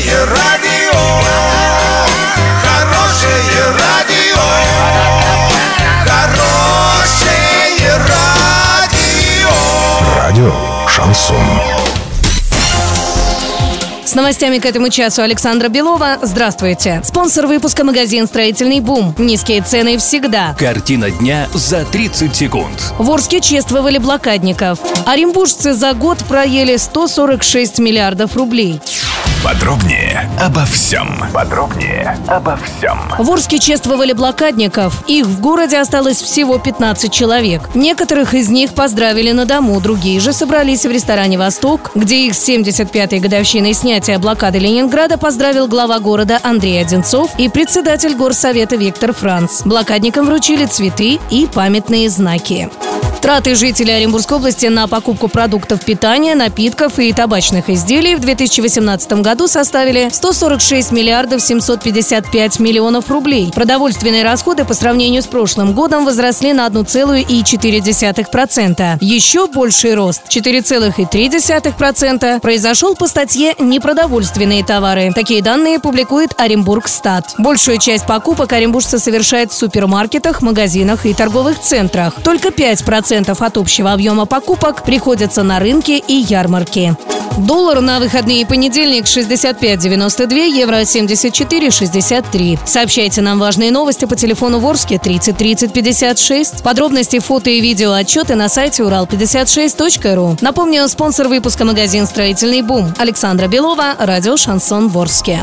Хорошее радио, хорошее радио, хорошее радио. Радио Шансон. С новостями к этому часу Александра Белова. Здравствуйте. Спонсор выпуска магазин «Строительный бум». Низкие цены всегда. Картина дня за 30 секунд. В Орске чествовали блокадников. Оренбуржцы за год проели 146 миллиардов рублей. Подробнее обо всем. Подробнее обо всем. В Орске чествовали блокадников. Их в городе осталось всего 15 человек. Некоторых из них поздравили на дому, другие же собрались в ресторане «Восток», где их с 75-й годовщиной снятия блокады Ленинграда поздравил глава города Андрей Одинцов и председатель горсовета Виктор Франц. Блокадникам вручили цветы и памятные знаки. Траты жителей Оренбургской области на покупку продуктов питания, напитков и табачных изделий в 2018 году составили 146 миллиардов 755 миллионов рублей. Продовольственные расходы по сравнению с прошлым годом возросли на 1,4%. Еще больший рост 4,3% произошел по статье «Непродовольственные товары». Такие данные публикует Оренбургстат. Большую часть покупок оренбуржцы совершают в супермаркетах, магазинах и торговых центрах. Только 5% от общего объема покупок приходятся на рынки и ярмарки. Доллар на выходные понедельник 65.92, евро 74.63. Сообщайте нам важные новости по телефону Ворске 30 30 56. Подробности, фото и видео отчеты на сайте урал56.ру. Напомню, спонсор выпуска магазин «Строительный бум». Александра Белова, радио «Шансон Ворске».